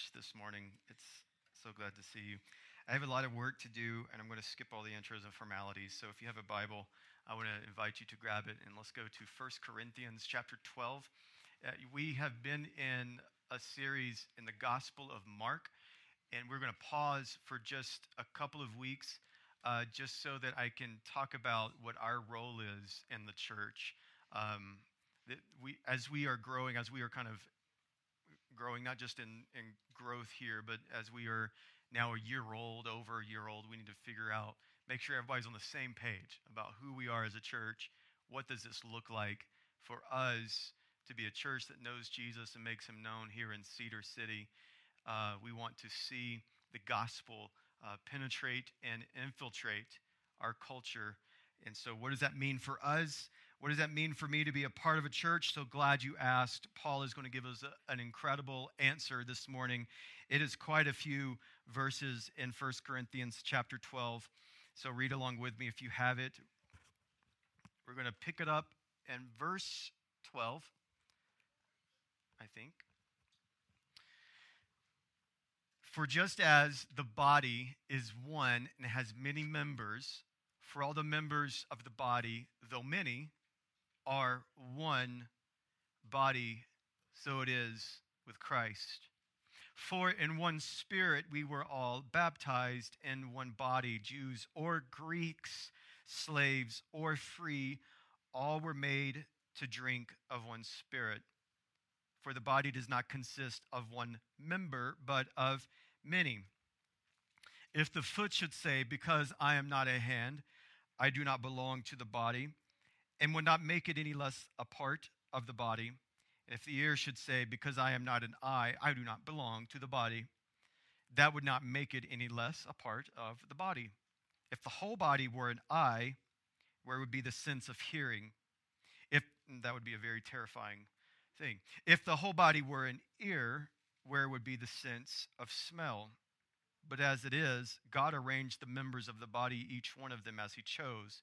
preach this morning. It's so glad to see you. I have a lot of work to do, and I'm going to skip all the intros and formalities. So if you have a Bible, I want to invite you to grab it, and let's go to 1 Corinthians chapter 12. Uh, we have been in a series in the Gospel of Mark, and we're going to pause for just a couple of weeks uh, just so that I can talk about what our role is in the church. Um, that we, as we are growing, as we are kind of growing, not just in, in growth here, but as we are now a year old, over a year old, we need to figure out, make sure everybody's on the same page about who we are as a church. What does this look like for us to be a church that knows Jesus and makes him known here in Cedar City? Uh, we want to see the gospel uh, penetrate and infiltrate our culture. And so, what does that mean for us? What does that mean for me to be a part of a church? So glad you asked. Paul is going to give us a, an incredible answer this morning. It is quite a few verses in 1 Corinthians chapter 12. So read along with me if you have it. We're going to pick it up in verse 12, I think. For just as the body is one and has many members, for all the members of the body, though many, are one body, so it is with Christ. For in one spirit we were all baptized in one body, Jews or Greeks, slaves or free, all were made to drink of one spirit. For the body does not consist of one member, but of many. If the foot should say, Because I am not a hand, I do not belong to the body, and would not make it any less a part of the body. If the ear should say, Because I am not an eye, I do not belong to the body, that would not make it any less a part of the body. If the whole body were an eye, where would be the sense of hearing? If that would be a very terrifying thing. If the whole body were an ear, where would be the sense of smell? But as it is, God arranged the members of the body, each one of them as He chose.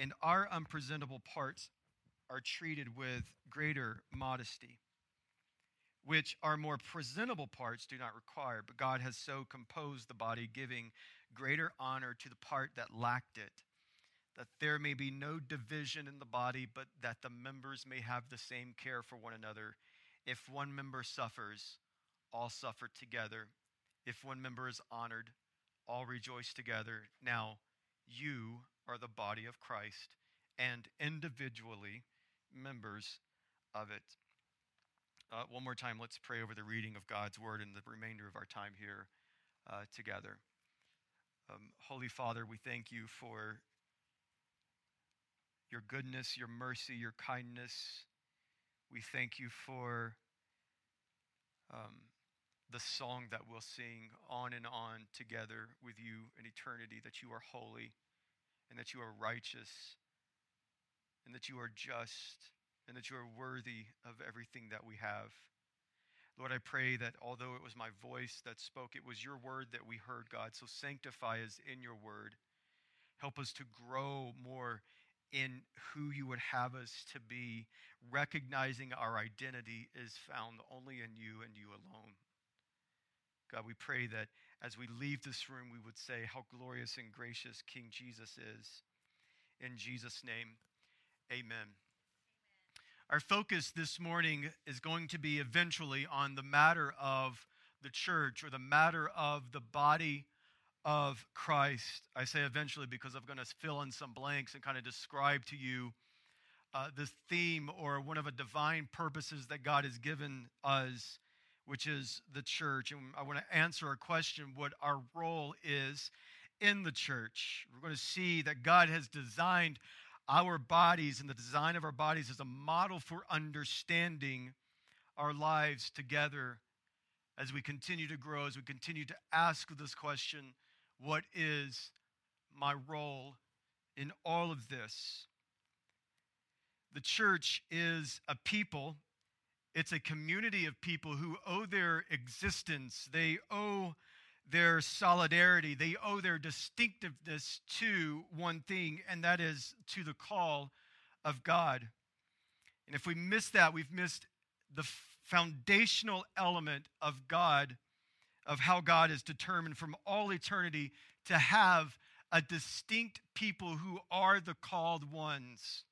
and our unpresentable parts are treated with greater modesty, which our more presentable parts do not require. But God has so composed the body, giving greater honor to the part that lacked it, that there may be no division in the body, but that the members may have the same care for one another. If one member suffers, all suffer together. If one member is honored, all rejoice together. Now, you are the body of Christ and individually members of it. Uh, one more time, let's pray over the reading of God's word and the remainder of our time here uh, together. Um, Holy Father, we thank you for your goodness, your mercy, your kindness. We thank you for um, the song that we'll sing on and on together with you in eternity, that you are holy and that you are righteous and that you are just and that you are worthy of everything that we have. Lord, I pray that although it was my voice that spoke, it was your word that we heard, God. So sanctify us in your word. Help us to grow more in who you would have us to be, recognizing our identity is found only in you and you alone. God, we pray that as we leave this room, we would say how glorious and gracious King Jesus is. In Jesus' name, amen. Our focus this morning is going to be eventually on the matter of the church or the matter of the body of Christ. I say eventually because I'm going to fill in some blanks and kind of describe to you uh, this theme or one of the divine purposes that God has given us which is the church. And I want to answer a question what our role is in the church. We're going to see that God has designed our bodies and the design of our bodies as a model for understanding our lives together as we continue to grow, as we continue to ask this question what is my role in all of this? The church is a people, it's a community of people who owe their existence, they owe their solidarity, they owe their distinctiveness to one thing, and that is to the call of God. And if we miss that, we've missed the foundational element of God, of how God is determined from all eternity to have a distinct people who are the called ones.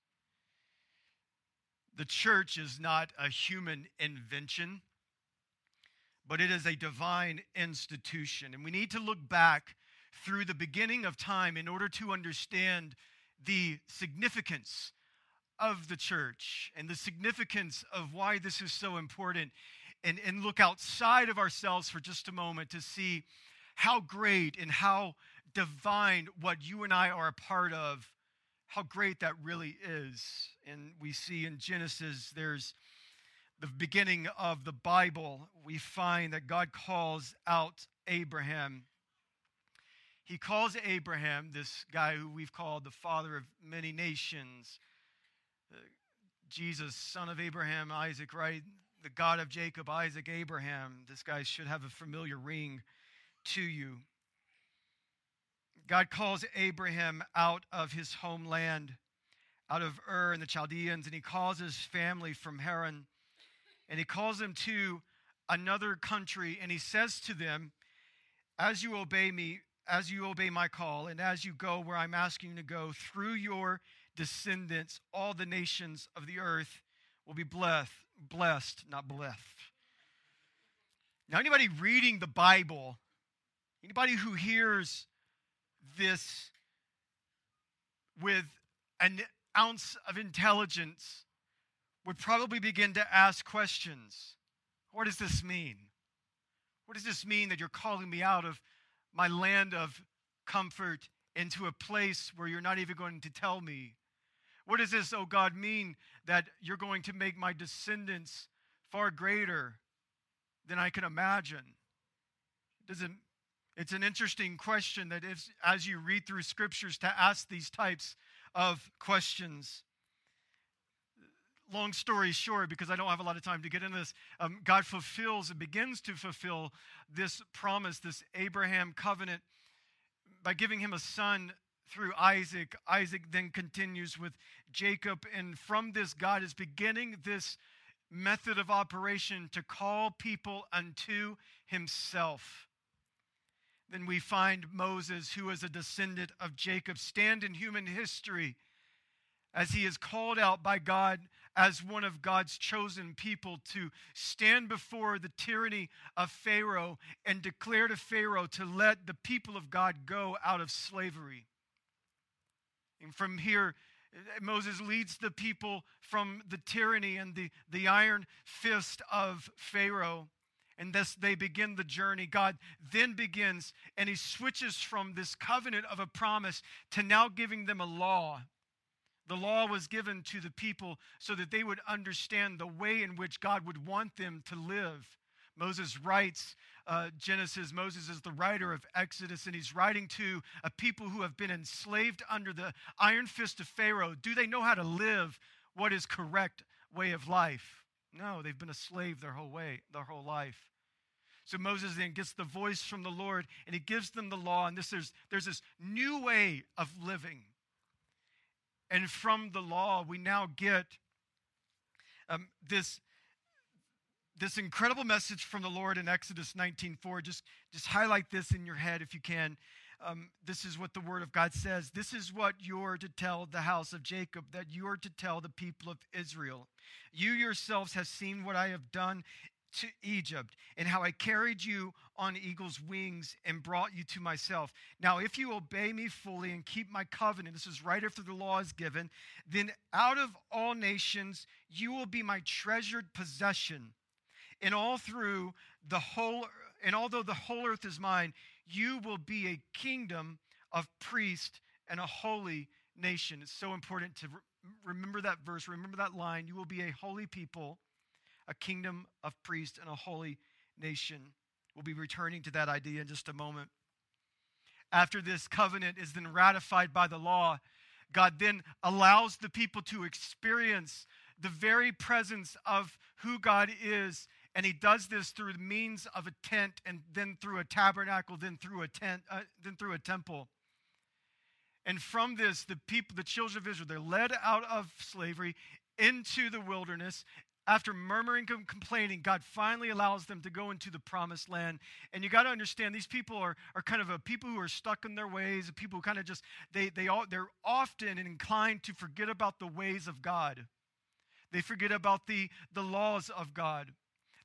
The church is not a human invention, but it is a divine institution. And we need to look back through the beginning of time in order to understand the significance of the church and the significance of why this is so important and, and look outside of ourselves for just a moment to see how great and how divine what you and I are a part of, how great that really is. And we see in Genesis, there's the beginning of the Bible, we find that God calls out Abraham. He calls Abraham, this guy who we've called the father of many nations, uh, Jesus, son of Abraham, Isaac, right? The God of Jacob, Isaac, Abraham. This guy should have a familiar ring to you. God calls Abraham out of his homeland, out of Ur and the Chaldeans, and he calls his family from Haran, and he calls them to another country, and he says to them, As you obey me, as you obey my call, and as you go where I'm asking you to go, through your descendants, all the nations of the earth will be blessed, blessed, not blessed. Now, anybody reading the Bible, anybody who hears this with an ounce of intelligence would probably begin to ask questions. What does this mean? What does this mean that you're calling me out of my land of comfort into a place where you're not even going to tell me what does this, oh God, mean that you're going to make my descendants far greater than I can imagine? Does it, it's an interesting question that is, as you read through scriptures, to ask these types of questions. Long story short, because I don't have a lot of time to get into this, um, God fulfills and begins to fulfill this promise, this Abraham covenant, by giving him a son through Isaac. Isaac then continues with Jacob. And from this, God is beginning this method of operation to call people unto himself. Then we find Moses, who is a descendant of Jacob, stand in human history as he is called out by God as one of God's chosen people to stand before the tyranny of Pharaoh and declare to Pharaoh to let the people of God go out of slavery. And from here, Moses leads the people from the tyranny and the, the iron fist of Pharaoh. And thus they begin the journey. God then begins and he switches from this covenant of a promise to now giving them a law. The law was given to the people so that they would understand the way in which God would want them to live. Moses writes uh, Genesis, Moses is the writer of Exodus, and he's writing to a people who have been enslaved under the iron fist of Pharaoh. Do they know how to live what is correct way of life? No, they've been a slave their whole way, their whole life. So Moses then gets the voice from the Lord and he gives them the law. And this, there's, there's this new way of living. And from the law, we now get um, this this incredible message from the Lord in Exodus 19:4. Just, just highlight this in your head if you can. Um, this is what the Word of God says. This is what you're to tell the house of Jacob, that you're to tell the people of Israel. You yourselves have seen what I have done to Egypt and how I carried you on eagle's wings and brought you to myself. Now, if you obey me fully and keep my covenant, this is right after the law is given, then out of all nations you will be my treasured possession and all through the whole, and although the whole earth is mine, you will be a kingdom of priests and a holy nation. It's so important to remember that verse, remember that line. You will be a holy people, a kingdom of priests, and a holy nation. We'll be returning to that idea in just a moment. After this covenant is then ratified by the law, God then allows the people to experience the very presence of who God is. And he does this through the means of a tent and then through a tabernacle, then through a tent, uh, then through a temple. And from this, the people, the children of Israel, they're led out of slavery into the wilderness. After murmuring and complaining, God finally allows them to go into the promised land. And you got to understand, these people are, are kind of a people who are stuck in their ways, people who kind of just, they, they all, they're often inclined to forget about the ways of God. They forget about the, the laws of God.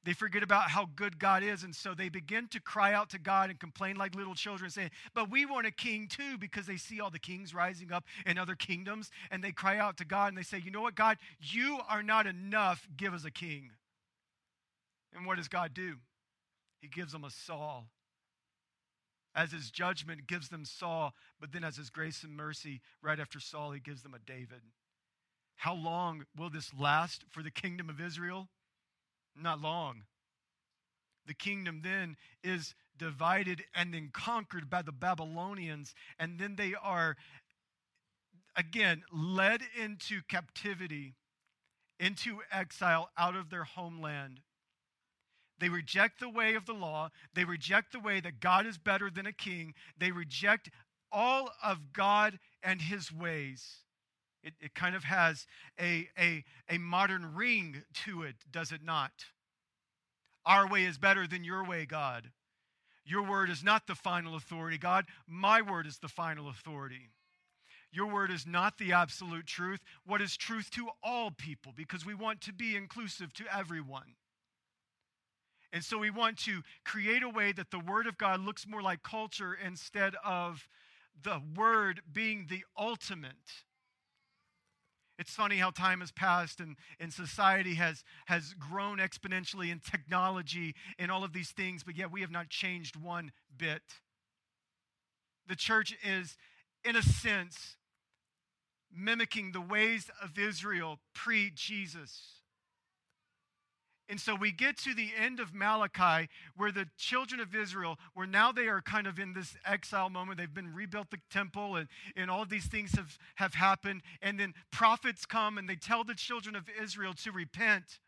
They forget about how good God is. And so they begin to cry out to God and complain like little children, saying, But we want a king too, because they see all the kings rising up in other kingdoms. And they cry out to God and they say, You know what, God, you are not enough. Give us a king. And what does God do? He gives them a Saul. As his judgment gives them Saul, but then as his grace and mercy, right after Saul, he gives them a David. How long will this last for the kingdom of Israel? Not long. The kingdom then is divided and then conquered by the Babylonians, and then they are again led into captivity, into exile out of their homeland. They reject the way of the law. They reject the way that God is better than a king. They reject all of God and his ways. It, it kind of has a, a, a modern ring to it, does it not? Our way is better than your way, God. Your word is not the final authority, God. My word is the final authority. Your word is not the absolute truth. What is truth to all people? Because we want to be inclusive to everyone. And so we want to create a way that the word of God looks more like culture instead of the word being the ultimate it's funny how time has passed and, and society has, has grown exponentially in technology and all of these things, but yet we have not changed one bit. The church is, in a sense, mimicking the ways of Israel pre Jesus. And so we get to the end of Malachi where the children of Israel, where now they are kind of in this exile moment. They've been rebuilt the temple and, and all these things have, have happened. And then prophets come and they tell the children of Israel to repent.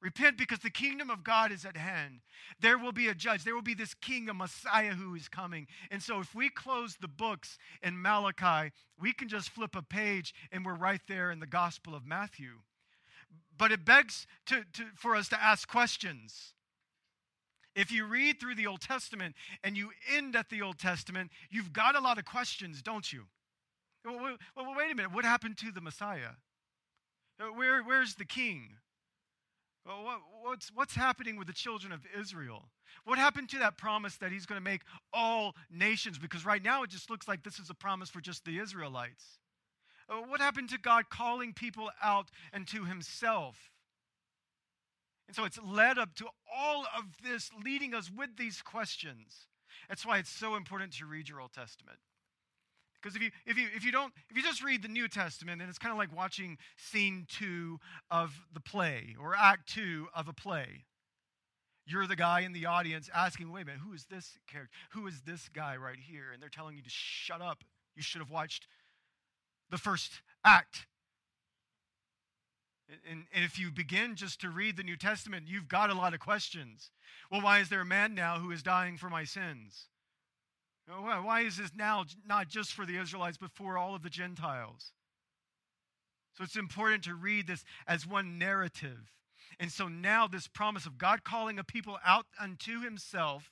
Repent because the kingdom of God is at hand. There will be a judge. There will be this king, a Messiah who is coming. And so, if we close the books in Malachi, we can just flip a page and we're right there in the Gospel of Matthew but it begs to, to, for us to ask questions. If you read through the Old Testament and you end at the Old Testament, you've got a lot of questions, don't you? Well, well, wait a minute. What happened to the Messiah? Uh, where, where's the king? What, what's, what's happening with the children of Israel? What happened to that promise that he's going to make all nations? Because right now it just looks like this is a promise for just the Israelites. Uh, what happened to God calling people out and to himself? And so it's led up to all of this, leading us with these questions. That's why it's so important to read your Old Testament. Because if you, if, you, if you don't, if you just read the New Testament, then it's kind of like watching scene two of the play or act two of a play. You're the guy in the audience asking, wait a minute, who is this character? Who is this guy right here? And they're telling you to shut up. You should have watched the first act. And, and, if you begin just to read the New Testament, you've got a lot of questions. Well, why is there a man now who is dying for my sins? Why is this now not just for the Israelites, but for all of the Gentiles? So it's important to read this as one narrative. And so now, this promise of God calling a people out unto himself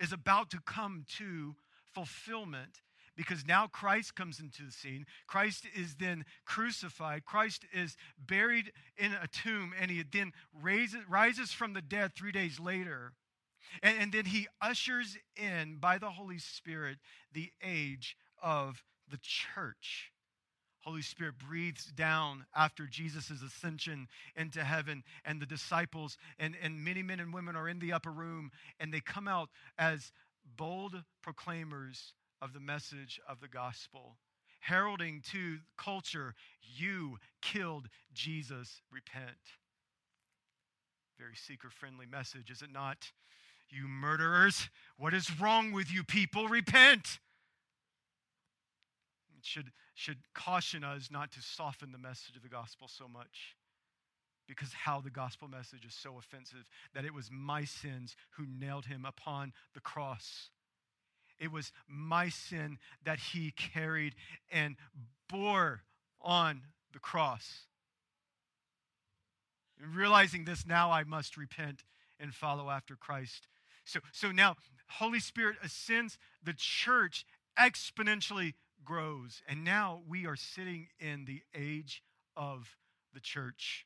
is about to come to fulfillment because now Christ comes into the scene. Christ is then crucified. Christ is buried in a tomb, and he then raises, rises from the dead three days later. And, and then he ushers in, by the Holy Spirit, the age of the church. Holy Spirit breathes down after Jesus' ascension into heaven, and the disciples and, and many men and women are in the upper room, and they come out as bold proclaimers of the message of the gospel, heralding to culture, you killed Jesus, repent. Very seeker friendly message, is it not? You murderers, what is wrong with you people? Repent! It should, should caution us not to soften the message of the gospel so much because how the gospel message is so offensive that it was my sins who nailed him upon the cross. It was my sin that he carried and bore on the cross. And realizing this, now I must repent and follow after Christ. So, so now, Holy Spirit ascends, the church exponentially grows. And now we are sitting in the age of the church.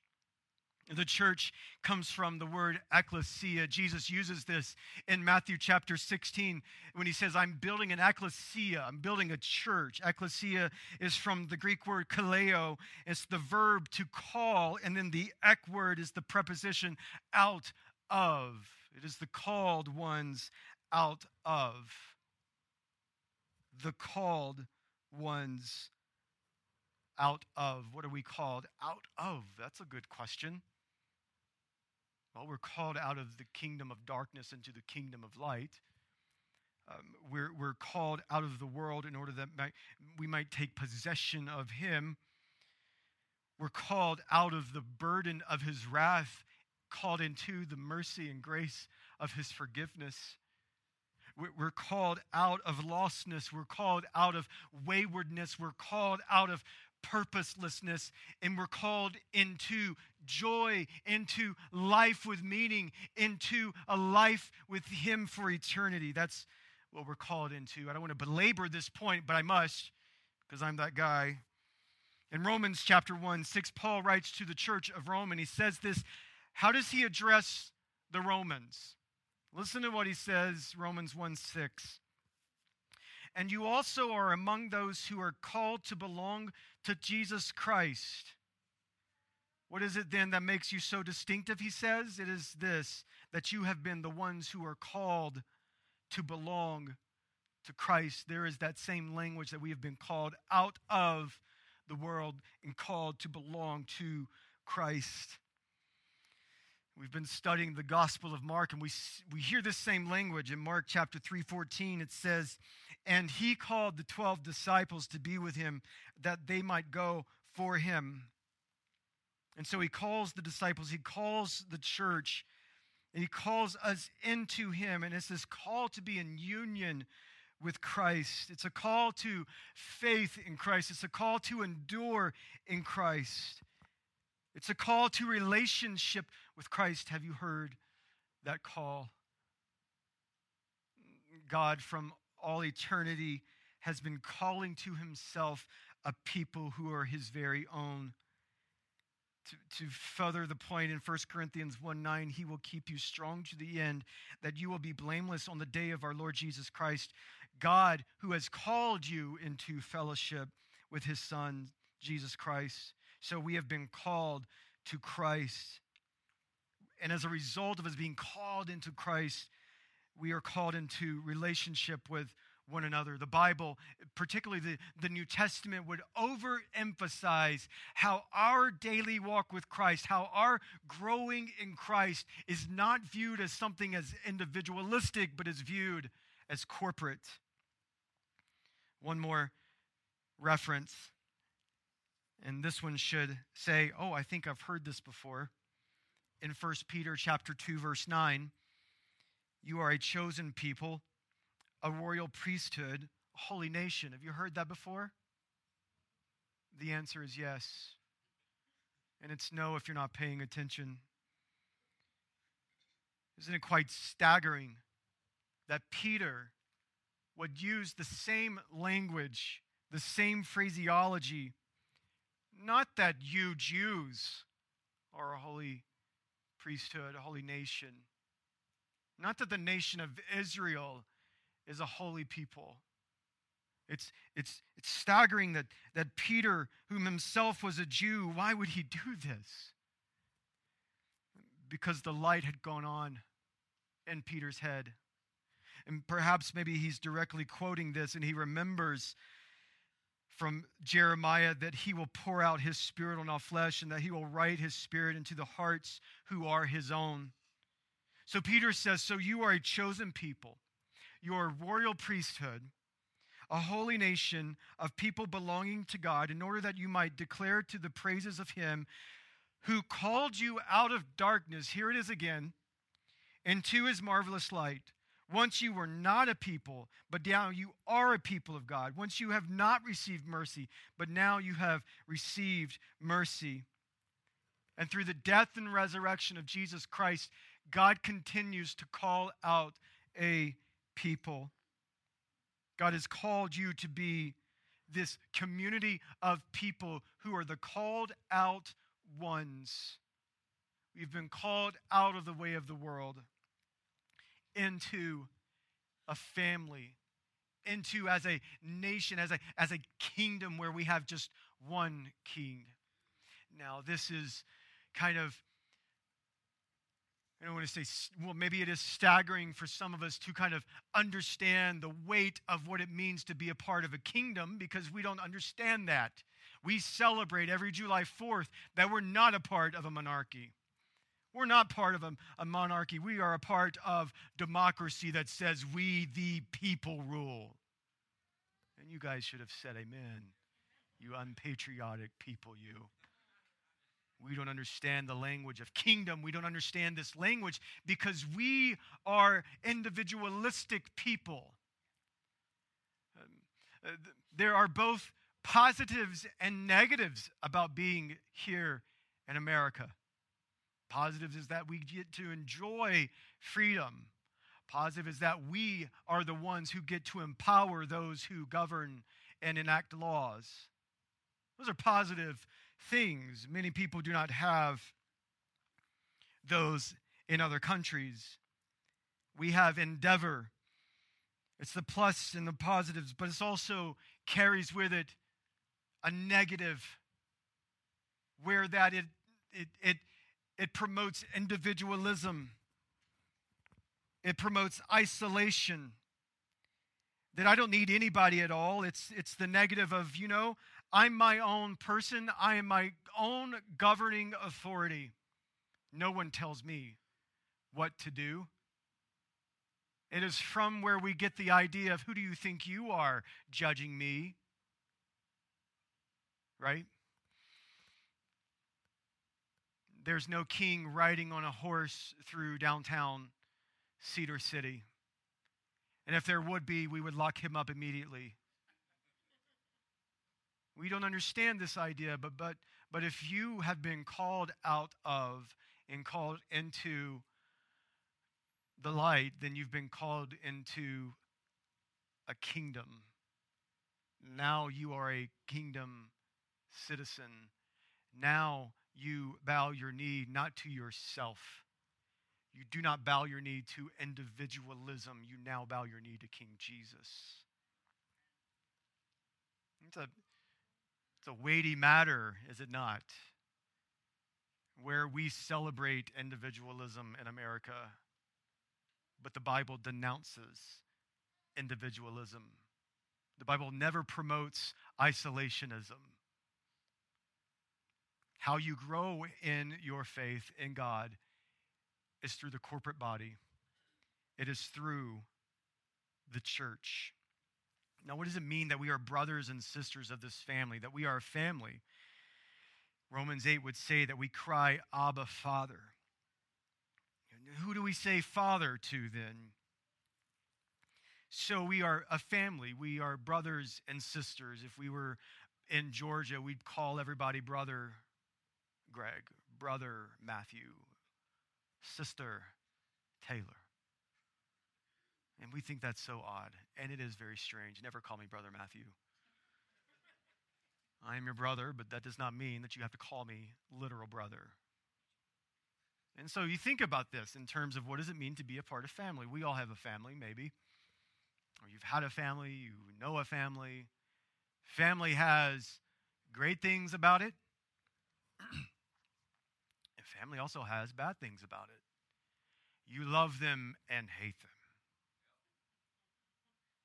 The church comes from the word ecclesia. Jesus uses this in Matthew chapter 16 when he says, I'm building an ecclesia, I'm building a church. Ecclesia is from the Greek word kaleo, it's the verb to call, and then the ek word is the preposition out of. It is the called ones out of. The called ones out of. What are we called out of? That's a good question. Well, we're called out of the kingdom of darkness into the kingdom of light. Um, we're, we're called out of the world in order that might, we might take possession of Him. We're called out of the burden of His wrath, called into the mercy and grace of His forgiveness. We're called out of lostness. We're called out of waywardness. We're called out of purposelessness and we're called into joy, into life with meaning, into a life with Him for eternity. That's what we're called into. I don't want to belabor this point, but I must because I'm that guy. In Romans chapter 1, 6, Paul writes to the church of Rome and he says this. How does he address the Romans? Listen to what he says, Romans 1 6. And you also are among those who are called to belong to Jesus Christ. What is it then that makes you so distinctive? He says, It is this that you have been the ones who are called to belong to Christ. There is that same language that we have been called out of the world and called to belong to Christ. We've been studying the Gospel of Mark, and we, we hear this same language in Mark chapter 3 14. It says, And he called the 12 disciples to be with him, that they might go for him. And so he calls the disciples, he calls the church, and he calls us into him. And it's this call to be in union with Christ. It's a call to faith in Christ, it's a call to endure in Christ. It's a call to relationship with Christ. Have you heard that call? God, from all eternity, has been calling to himself a people who are his very own. To, to further the point in 1 Corinthians 1 9, he will keep you strong to the end, that you will be blameless on the day of our Lord Jesus Christ. God, who has called you into fellowship with his Son, Jesus Christ. So we have been called to Christ. And as a result of us being called into Christ, we are called into relationship with one another. The Bible, particularly the, the New Testament, would overemphasize how our daily walk with Christ, how our growing in Christ is not viewed as something as individualistic, but is viewed as corporate. One more reference and this one should say, "Oh, I think I've heard this before." In 1 Peter chapter 2 verse 9, you are a chosen people, a royal priesthood, a holy nation. Have you heard that before? The answer is yes. And it's no if you're not paying attention. Isn't it quite staggering that Peter would use the same language, the same phraseology not that you Jews are a holy priesthood, a holy nation. Not that the nation of Israel is a holy people. It's, it's, it's staggering that, that Peter, whom himself was a Jew, why would he do this? Because the light had gone on in Peter's head. And perhaps maybe he's directly quoting this and he remembers from Jeremiah that he will pour out his spirit on all flesh and that he will write his spirit into the hearts who are his own. So Peter says, So you are a chosen people, you are a royal priesthood, a holy nation of people belonging to God, in order that you might declare to the praises of him who called you out of darkness. Here it is again into his marvelous light. Once you were not a people, but now you are a people of God. Once you have not received mercy, but now you have received mercy. And through the death and resurrection of Jesus Christ, God continues to call out a people. God has called you to be this community of people who are the called out ones. We've been called out of the way of the world into a family, into as a nation, as a, as a kingdom where we have just one king. Now, this is kind of, I don't want to say, well, maybe it is staggering for some of us to kind of understand the weight of what it means to be a part of a kingdom because we don't understand that. We celebrate every July 4th that we're not a part of a monarchy. We're not part of a, a, monarchy. We are a part of democracy that says we, the people, rule. And you guys should have said amen. You unpatriotic people, you. We don't understand the language of kingdom. We don't understand this language because we are individualistic people. Um, uh, there are both positives and negatives about being here in America. Positives is that we get to enjoy freedom. Positive is that we are the ones who get to empower those who govern and enact laws. Those are positive things. Many people do not have those in other countries. We have endeavor. It's the plus and the positives, but it also carries with it a negative where that it, it, it it promotes individualism, it promotes isolation. That I don't need anybody at all. It's, it's the negative of, you know, I'm my own person, I am my own governing authority. No one tells me what to do. It is from where we get the idea of who do you think you are judging me? Right? There's no king riding on a horse through downtown Cedar City. And if there would be, we would lock him up immediately. We don't understand this idea, but, but, but if you have been called out of and called into the light, then you've been called into a kingdom. Now you are a kingdom citizen. Now you bow your knee not to yourself. You do not bow your knee to individualism. You now bow your knee to King Jesus. It's a, it's a weighty matter, is it not? Where we celebrate individualism in America, but the Bible denounces individualism. The Bible never promotes isolationism. How you grow in your faith in God is through the corporate body, it is through the church. Now, what does it mean that we are brothers and sisters of this family, that we are a family? Romans 8 would say that we cry, Abba, Father. Who do we say Father to then? So we are a family. We are brothers and sisters. If we were in Georgia, we'd call everybody brother Greg, brother Matthew, sister Taylor. And we think that's so odd, and it is very strange. Never call me Brother Matthew. I am your brother, but that does not mean that you have to call me literal brother. And so you think about this in terms of what does it mean to be a part of family? We all have a family, maybe. Or you've had a family, you know a family. Family has great things about it family also has bad things about it. You love them and hate them.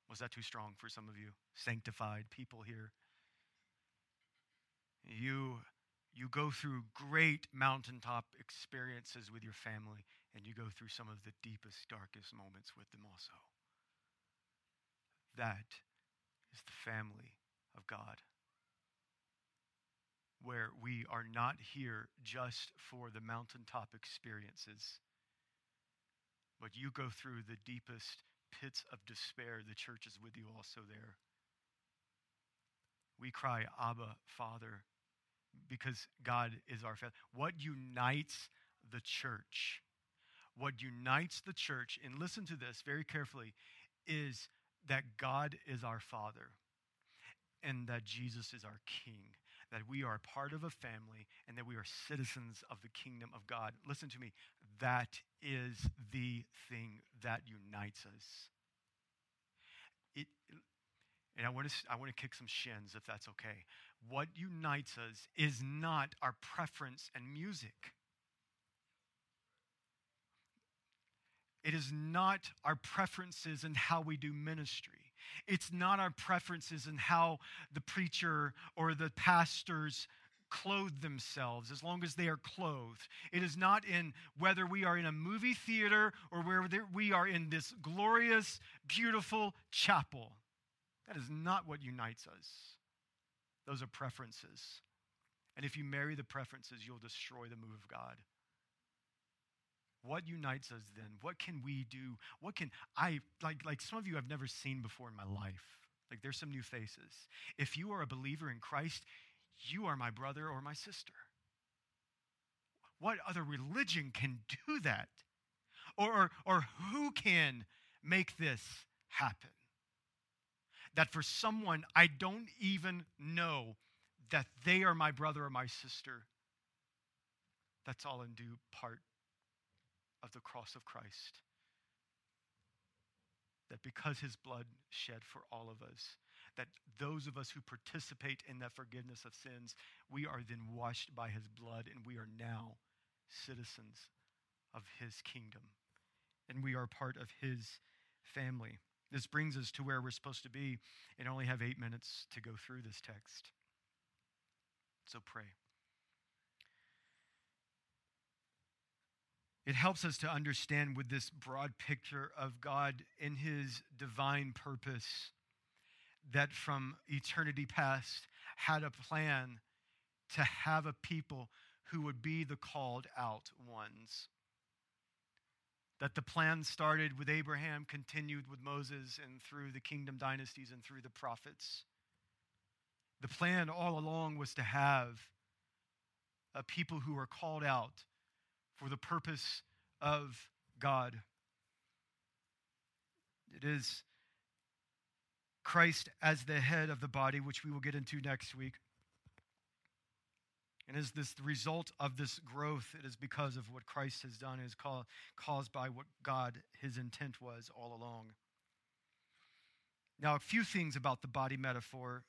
Was that too strong for some of you? Sanctified people here. You, you go through great mountaintop experiences with your family, and you go through some of the deepest, darkest moments with them also. That is the family of God where we are not here just for the mountaintop experiences, but you go through the deepest pits of despair. The church is with you also there. We cry, Abba, Father, because God is our Father. What unites the church, what unites the church, and listen to this very carefully, is that God is our Father and that Jesus is our King that we are part of a family and that we are citizens of the kingdom of God. Listen to me. That is the thing that unites us. It, and I want, to, I want to kick some shins if that's okay. What unites us is not our preference and music. It is not our preferences and how we do ministry. It's not our preferences and how the preacher or the pastors clothe themselves as long as they are clothed. It is not in whether we are in a movie theater or whether we are in this glorious, beautiful chapel. That is not what unites us. Those are preferences. And if you marry the preferences, you'll destroy the move of God. What unites us then? What can we do? What can I, like, like some of you I've never seen before in my life? Like, there's some new faces. If you are a believer in Christ, you are my brother or my sister. What other religion can do that? Or, or, or who can make this happen? That for someone I don't even know that they are my brother or my sister, that's all in due part of the cross of Christ. That because his blood shed for all of us, that those of us who participate in that forgiveness of sins, we are then washed by his blood and we are now citizens of his kingdom. And we are part of his family. This brings us to where we're supposed to be and only have eight minutes to go through this text. So pray. It helps us to understand with this broad picture of God in his divine purpose that from eternity past had a plan to have a people who would be the called out ones. That the plan started with Abraham, continued with Moses, and through the kingdom dynasties and through the prophets. The plan all along was to have a people who are called out for the purpose of God. It is Christ as the head of the body, which we will get into next week. And is this the result of this growth? It is because of what Christ has done, is caused by what God, his intent was all along. Now, a few things about the body metaphor.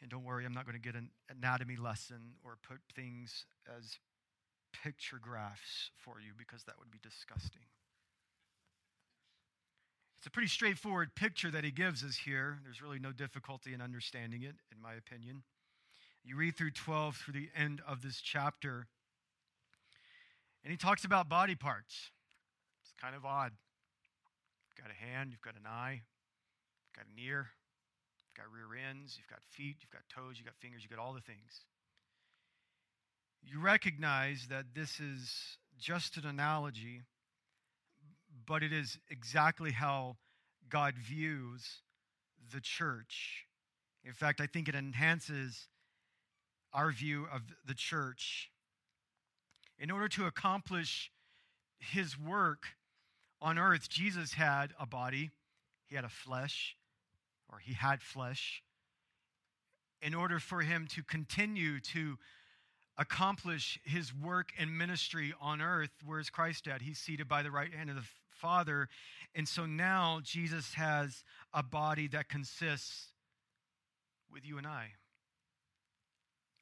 And don't worry, I'm not going to get an anatomy lesson or put things as picture graphs for you because that would be disgusting. It's a pretty straightforward picture that he gives us here. There's really no difficulty in understanding it, in my opinion. You read through 12 through the end of this chapter, and he talks about body parts. It's kind of odd. You've got a hand, you've got an eye, you've got an ear, you've got rear ends, you've got feet, you've got toes, you've got fingers, you've got all the things you recognize that this is just an analogy, but it is exactly how God views the church. In fact, I think it enhances our view of the church. In order to accomplish his work on earth, Jesus had a body, he had a flesh, or he had flesh. In order for him to continue to accomplish his work and ministry on earth. Where's Christ at? He's seated by the right hand of the Father. And so now Jesus has a body that consists with you and I.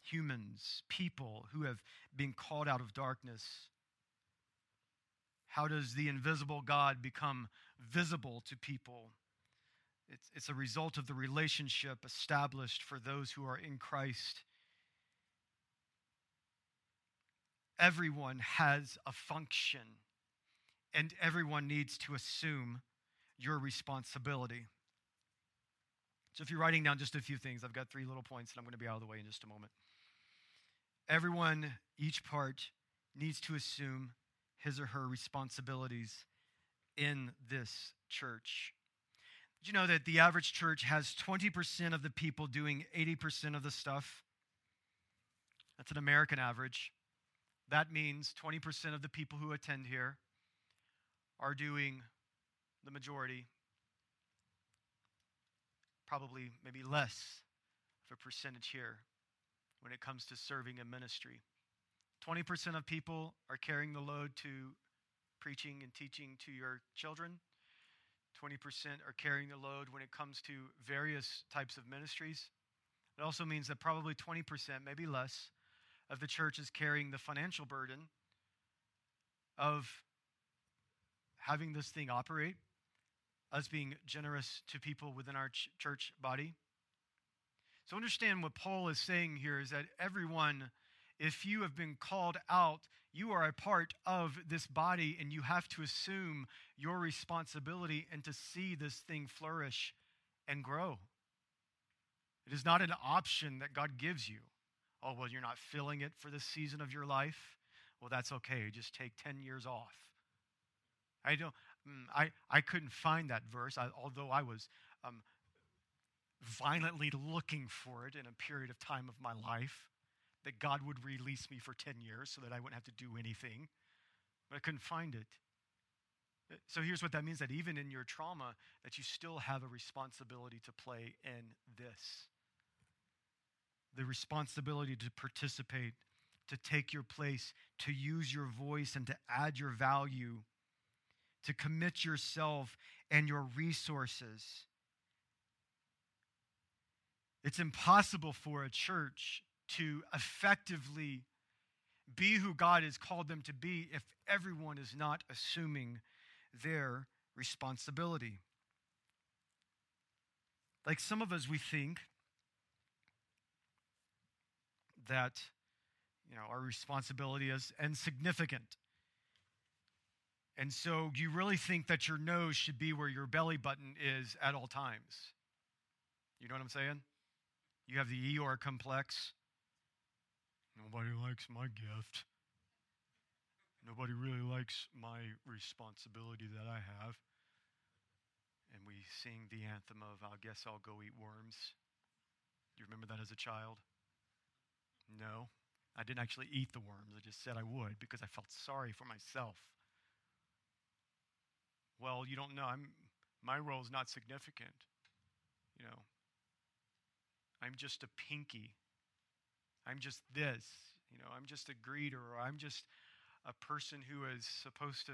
Humans, people who have been called out of darkness. How does the invisible God become visible to people? It's, it's a result of the relationship established for those who are in Christ. Everyone has a function, and everyone needs to assume your responsibility. So, if you're writing down just a few things, I've got three little points, and I'm going to be out of the way in just a moment. Everyone, each part, needs to assume his or her responsibilities in this church. Did you know that the average church has 20% of the people doing 80% of the stuff? That's an American average. That means 20% of the people who attend here are doing the majority, probably maybe less of a percentage here when it comes to serving in ministry. 20% of people are carrying the load to preaching and teaching to your children. 20% are carrying the load when it comes to various types of ministries. It also means that probably 20%, maybe less, of the church is carrying the financial burden of having this thing operate, us being generous to people within our ch- church body. So understand what Paul is saying here is that everyone if you have been called out, you are a part of this body and you have to assume your responsibility and to see this thing flourish and grow. It is not an option that God gives you. Oh, well, you're not feeling it for this season of your life. Well, that's okay. Just take 10 years off. I don't, mm, I, I couldn't find that verse, I, although I was um, violently looking for it in a period of time of my life that God would release me for 10 years so that I wouldn't have to do anything. But I couldn't find it. So here's what that means that even in your trauma that you still have a responsibility to play in this. The responsibility to participate, to take your place, to use your voice and to add your value, to commit yourself and your resources. It's impossible for a church to effectively be who God has called them to be if everyone is not assuming their responsibility. Like some of us, we think that you know our responsibility is insignificant. And so you really think that your nose should be where your belly button is at all times. You know what I'm saying? You have the Eeyore complex. Nobody likes my gift. Nobody really likes my responsibility that I have. And we sing the anthem of, I guess I'll go eat worms. You remember that as a child? No. I didn't actually eat the worms. I just said I would because I felt sorry for myself. Well, you don't know. I'm, my role is not significant. You know, I'm just a pinky I'm just this, you know, I'm just a greeter, or I'm just a person who is supposed to,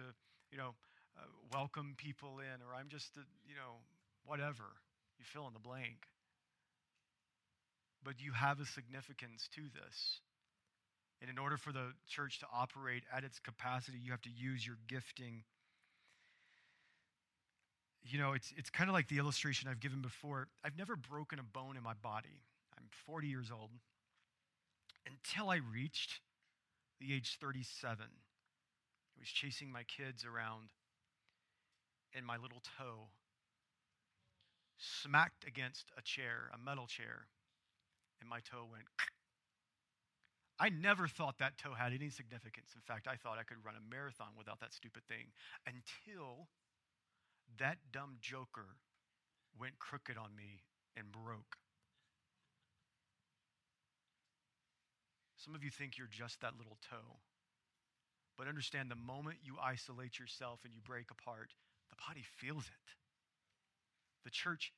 you know, uh, welcome people in, or I'm just, a, you know, whatever. You fill in the blank. But you have a significance to this. And in order for the church to operate at its capacity, you have to use your gifting. You know, it's, it's kind of like the illustration I've given before. I've never broken a bone in my body. I'm 40 years old until I reached the age 37. I was chasing my kids around, and my little toe smacked against a chair, a metal chair, and my toe went. I never thought that toe had any significance. In fact, I thought I could run a marathon without that stupid thing until that dumb joker went crooked on me and broke. Some of you think you're just that little toe. But understand the moment you isolate yourself and you break apart, the body feels it. The church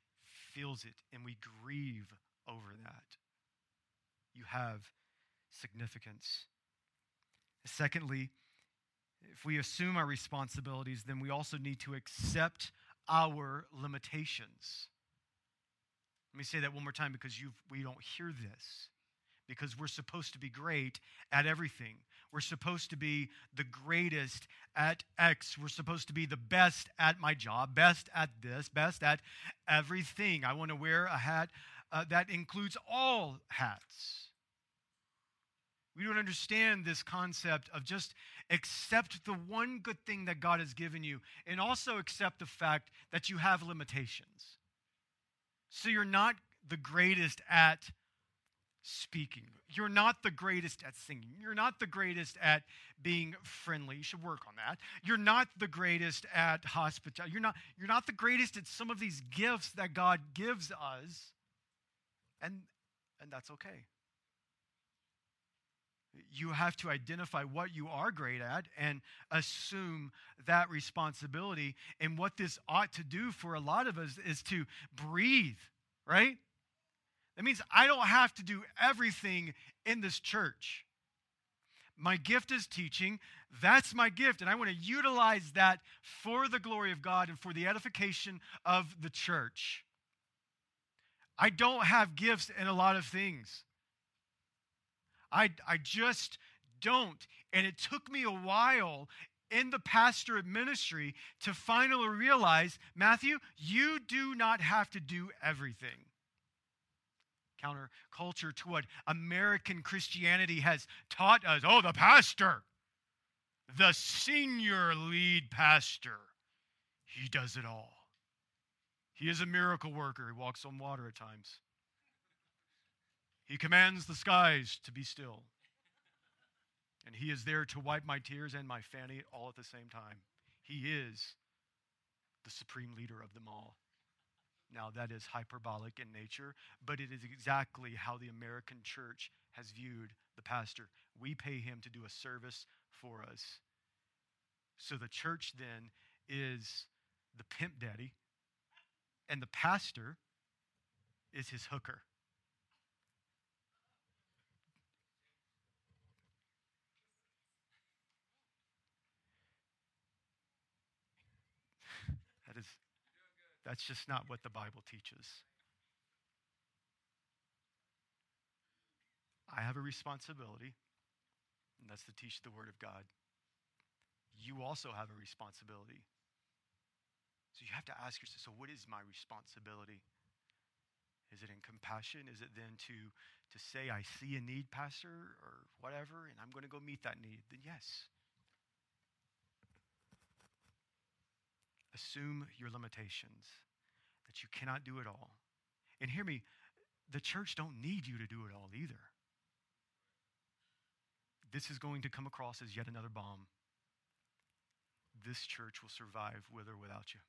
feels it, and we grieve over that. You have significance. Secondly, if we assume our responsibilities, then we also need to accept our limitations. Let me say that one more time because we don't hear this because we're supposed to be great at everything. We're supposed to be the greatest at X. We're supposed to be the best at my job, best at this, best at everything. I want to wear a hat uh, that includes all hats. We don't understand this concept of just accept the one good thing that God has given you and also accept the fact that you have limitations. So you're not the greatest at speaking. You're not the greatest at singing. You're not the greatest at being friendly. You should work on that. You're not the greatest at hospitality. You're not, you're not the greatest at some of these gifts that God gives us. And, and that's okay. You have to identify what you are great at and assume that responsibility. And what this ought to do for a lot of us is to breathe, right? That means I don't have to do everything in this church. My gift is teaching. That's my gift. And I want to utilize that for the glory of God and for the edification of the church. I don't have gifts in a lot of things. I, I just don't. And it took me a while in the pastorate ministry to finally realize Matthew, you do not have to do everything counterculture to what American Christianity has taught us. Oh, the pastor, the senior lead pastor, he does it all. He is a miracle worker. He walks on water at times. He commands the skies to be still. And he is there to wipe my tears and my fanny all at the same time. He is the supreme leader of them all. Now, that is hyperbolic in nature, but it is exactly how the American church has viewed the pastor. We pay him to do a service for us. So the church then is the pimp daddy, and the pastor is his hooker. That is that's just not what the Bible teaches. I have a responsibility, and that's to teach the Word of God. You also have a responsibility. So you have to ask yourself so, what is my responsibility? Is it in compassion? Is it then to, to say, I see a need, Pastor, or whatever, and I'm going to go meet that need? Then yes. Assume your limitations, that you cannot do it all. And hear me, the church don't need you to do it all either. This is going to come across as yet another bomb. This church will survive with or without you.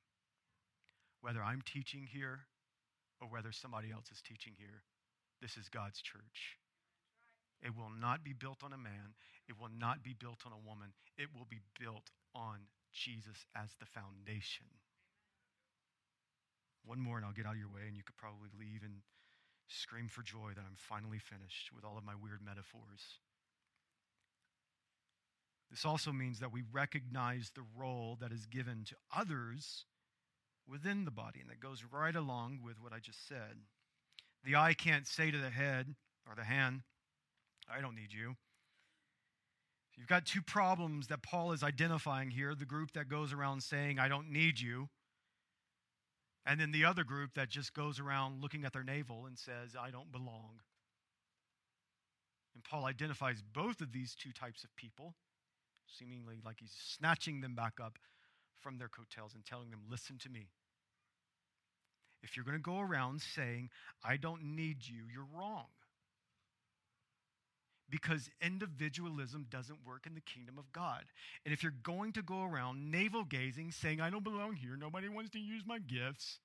Whether I'm teaching here or whether somebody else is teaching here, this is God's church. It will not be built on a man. It will not be built on a woman. It will be built on Jesus as the foundation. One more, and I'll get out of your way, and you could probably leave and scream for joy that I'm finally finished with all of my weird metaphors. This also means that we recognize the role that is given to others within the body, and that goes right along with what I just said. The eye can't say to the head or the hand, I don't need you. You've got two problems that Paul is identifying here the group that goes around saying, I don't need you, and then the other group that just goes around looking at their navel and says, I don't belong. And Paul identifies both of these two types of people, seemingly like he's snatching them back up from their coattails and telling them, Listen to me. If you're going to go around saying, I don't need you, you're wrong because individualism doesn't work in the kingdom of God. And if you're going to go around navel gazing, saying, I don't belong here, nobody wants to use my gifts,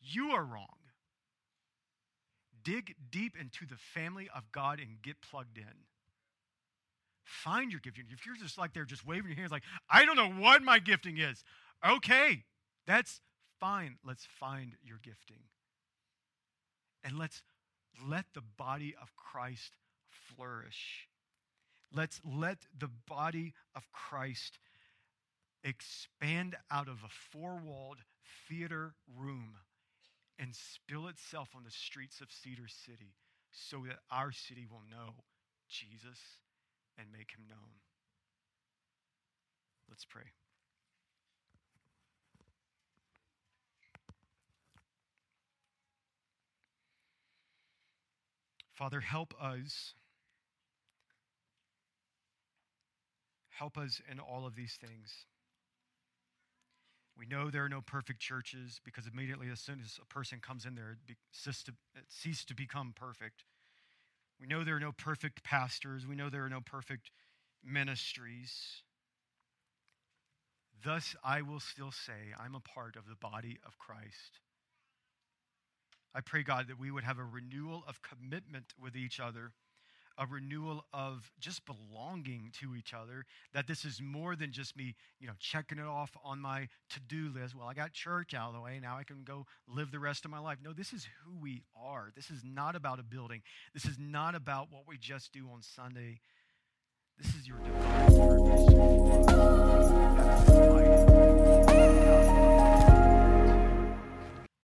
you are wrong. Dig deep into the family of God and get plugged in. Find your gifting. If you're just like there, just waving your hands, like, I don't know what my gifting is, okay, that's fine. Let's find your gifting. And let's let the body of Christ flourish. Let's let the body of Christ expand out of a four walled theater room and spill itself on the streets of Cedar City so that our city will know Jesus and make him known. Let's pray. Father, help us. Help us in all of these things. We know there are no perfect churches because immediately, as soon as a person comes in there, it, ceases to, it ceases to become perfect. We know there are no perfect pastors. We know there are no perfect ministries. Thus, I will still say, I'm a part of the body of Christ. I pray, God, that we would have a renewal of commitment with each other, a renewal of just belonging to each other, that this is more than just me, you know, checking it off on my to-do list. Well, I got church out of the way, now I can go live the rest of my life. No, this is who we are. This is not about a building. This is not about what we just do on Sunday. This is your divine purpose.